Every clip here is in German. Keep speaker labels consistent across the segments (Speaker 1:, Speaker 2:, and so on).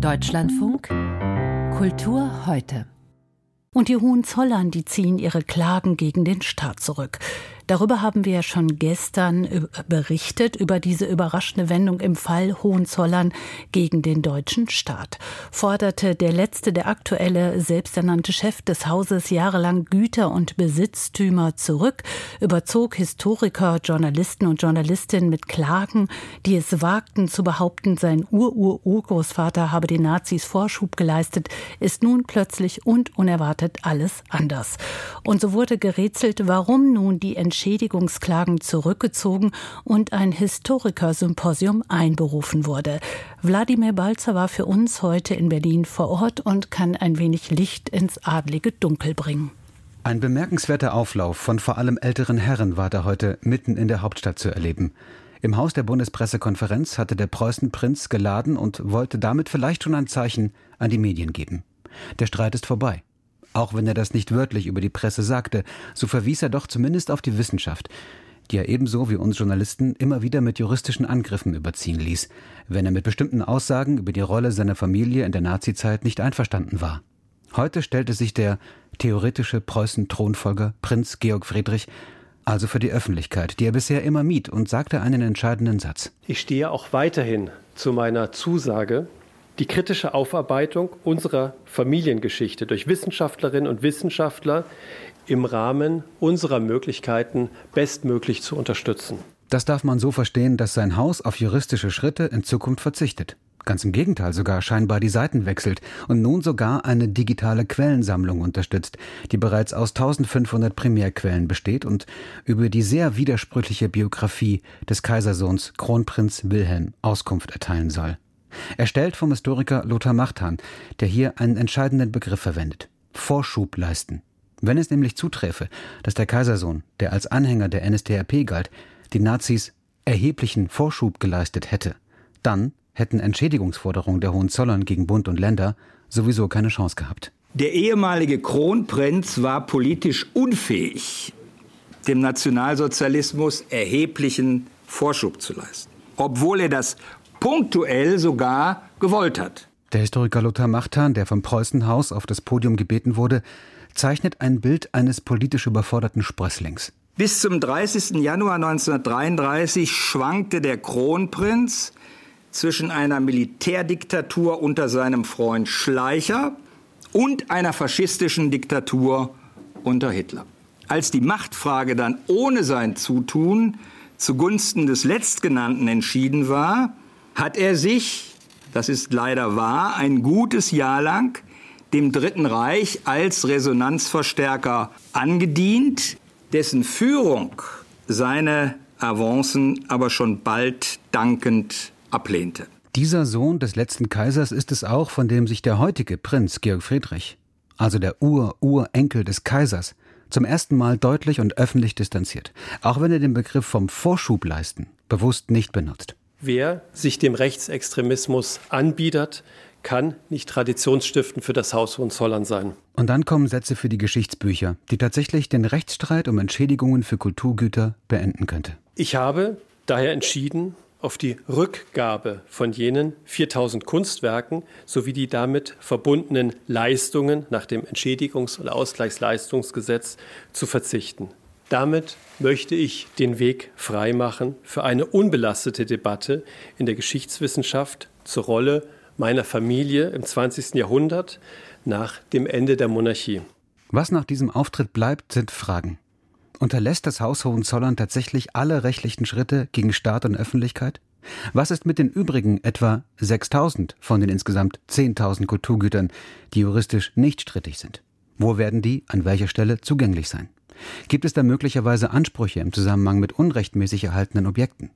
Speaker 1: Deutschlandfunk Kultur heute. Und die Hohenzollern, die ziehen ihre Klagen gegen den Staat zurück. Darüber haben wir ja schon gestern berichtet, über diese überraschende Wendung im Fall Hohenzollern gegen den deutschen Staat. Forderte der letzte, der aktuelle selbsternannte Chef des Hauses jahrelang Güter und Besitztümer zurück, überzog Historiker, Journalisten und Journalistinnen mit Klagen, die es wagten zu behaupten, sein Ur-Ur-Urgroßvater habe den Nazis Vorschub geleistet, ist nun plötzlich und unerwartet alles anders. Und so wurde gerätselt, warum nun die Entscheidung Entschädigungsklagen zurückgezogen und ein Historikersymposium einberufen wurde. Wladimir Balzer war für uns heute in Berlin vor Ort und kann ein wenig Licht ins adlige Dunkel bringen.
Speaker 2: Ein bemerkenswerter Auflauf von vor allem älteren Herren war da heute mitten in der Hauptstadt zu erleben. Im Haus der Bundespressekonferenz hatte der Preußenprinz geladen und wollte damit vielleicht schon ein Zeichen an die Medien geben. Der Streit ist vorbei. Auch wenn er das nicht wörtlich über die Presse sagte, so verwies er doch zumindest auf die Wissenschaft, die er ebenso wie uns Journalisten immer wieder mit juristischen Angriffen überziehen ließ, wenn er mit bestimmten Aussagen über die Rolle seiner Familie in der Nazizeit nicht einverstanden war. Heute stellte sich der theoretische Preußen-Thronfolger Prinz Georg Friedrich also für die Öffentlichkeit, die er bisher immer mied, und sagte einen entscheidenden Satz.
Speaker 3: Ich stehe auch weiterhin zu meiner Zusage, die kritische Aufarbeitung unserer Familiengeschichte durch Wissenschaftlerinnen und Wissenschaftler im Rahmen unserer Möglichkeiten bestmöglich zu unterstützen.
Speaker 2: Das darf man so verstehen, dass sein Haus auf juristische Schritte in Zukunft verzichtet. Ganz im Gegenteil sogar scheinbar die Seiten wechselt und nun sogar eine digitale Quellensammlung unterstützt, die bereits aus 1500 Primärquellen besteht und über die sehr widersprüchliche Biografie des Kaisersohns Kronprinz Wilhelm Auskunft erteilen soll. Erstellt vom Historiker Lothar Machtan, der hier einen entscheidenden Begriff verwendet. Vorschub leisten. Wenn es nämlich zuträfe, dass der Kaisersohn, der als Anhänger der NSDAP galt, die Nazis erheblichen Vorschub geleistet hätte, dann hätten Entschädigungsforderungen der Hohenzollern gegen Bund und Länder sowieso keine Chance gehabt.
Speaker 4: Der ehemalige Kronprinz war politisch unfähig, dem Nationalsozialismus erheblichen Vorschub zu leisten. Obwohl er das punktuell sogar gewollt hat.
Speaker 2: Der Historiker Lothar Machtan, der vom Preußenhaus auf das Podium gebeten wurde, zeichnet ein Bild eines politisch überforderten Sprösslings.
Speaker 4: Bis zum 30. Januar 1933 schwankte der Kronprinz zwischen einer Militärdiktatur unter seinem Freund Schleicher und einer faschistischen Diktatur unter Hitler. Als die Machtfrage dann ohne sein Zutun zugunsten des Letztgenannten entschieden war, hat er sich, das ist leider wahr, ein gutes Jahr lang dem Dritten Reich als Resonanzverstärker angedient, dessen Führung seine Avancen aber schon bald dankend ablehnte.
Speaker 2: Dieser Sohn des letzten Kaisers ist es auch, von dem sich der heutige Prinz Georg Friedrich, also der Ur-Urenkel des Kaisers, zum ersten Mal deutlich und öffentlich distanziert, auch wenn er den Begriff vom Vorschub leisten bewusst nicht benutzt.
Speaker 3: Wer sich dem Rechtsextremismus anbietet, kann nicht traditionsstiftend für das Haus Hohenzollern sein.
Speaker 2: Und dann kommen Sätze für die Geschichtsbücher, die tatsächlich den Rechtsstreit um Entschädigungen für Kulturgüter beenden könnte.
Speaker 3: Ich habe daher entschieden, auf die Rückgabe von jenen 4000 Kunstwerken sowie die damit verbundenen Leistungen nach dem Entschädigungs- und Ausgleichsleistungsgesetz zu verzichten. Damit möchte ich den Weg freimachen für eine unbelastete Debatte in der Geschichtswissenschaft zur Rolle meiner Familie im 20. Jahrhundert nach dem Ende der Monarchie.
Speaker 2: Was nach diesem Auftritt bleibt, sind Fragen. Unterlässt das Haus Hohenzollern tatsächlich alle rechtlichen Schritte gegen Staat und Öffentlichkeit? Was ist mit den übrigen etwa 6000 von den insgesamt 10.000 Kulturgütern, die juristisch nicht strittig sind? Wo werden die an welcher Stelle zugänglich sein? Gibt es da möglicherweise Ansprüche im Zusammenhang mit unrechtmäßig erhaltenen Objekten?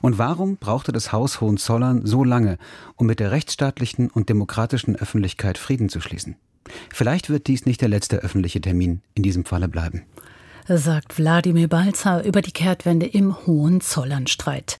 Speaker 2: Und warum brauchte das Haus Hohenzollern so lange, um mit der rechtsstaatlichen und demokratischen Öffentlichkeit Frieden zu schließen? Vielleicht wird dies nicht der letzte öffentliche Termin in diesem Falle bleiben.
Speaker 1: Sagt Wladimir Balzer über die Kehrtwende im Hohenzollernstreit.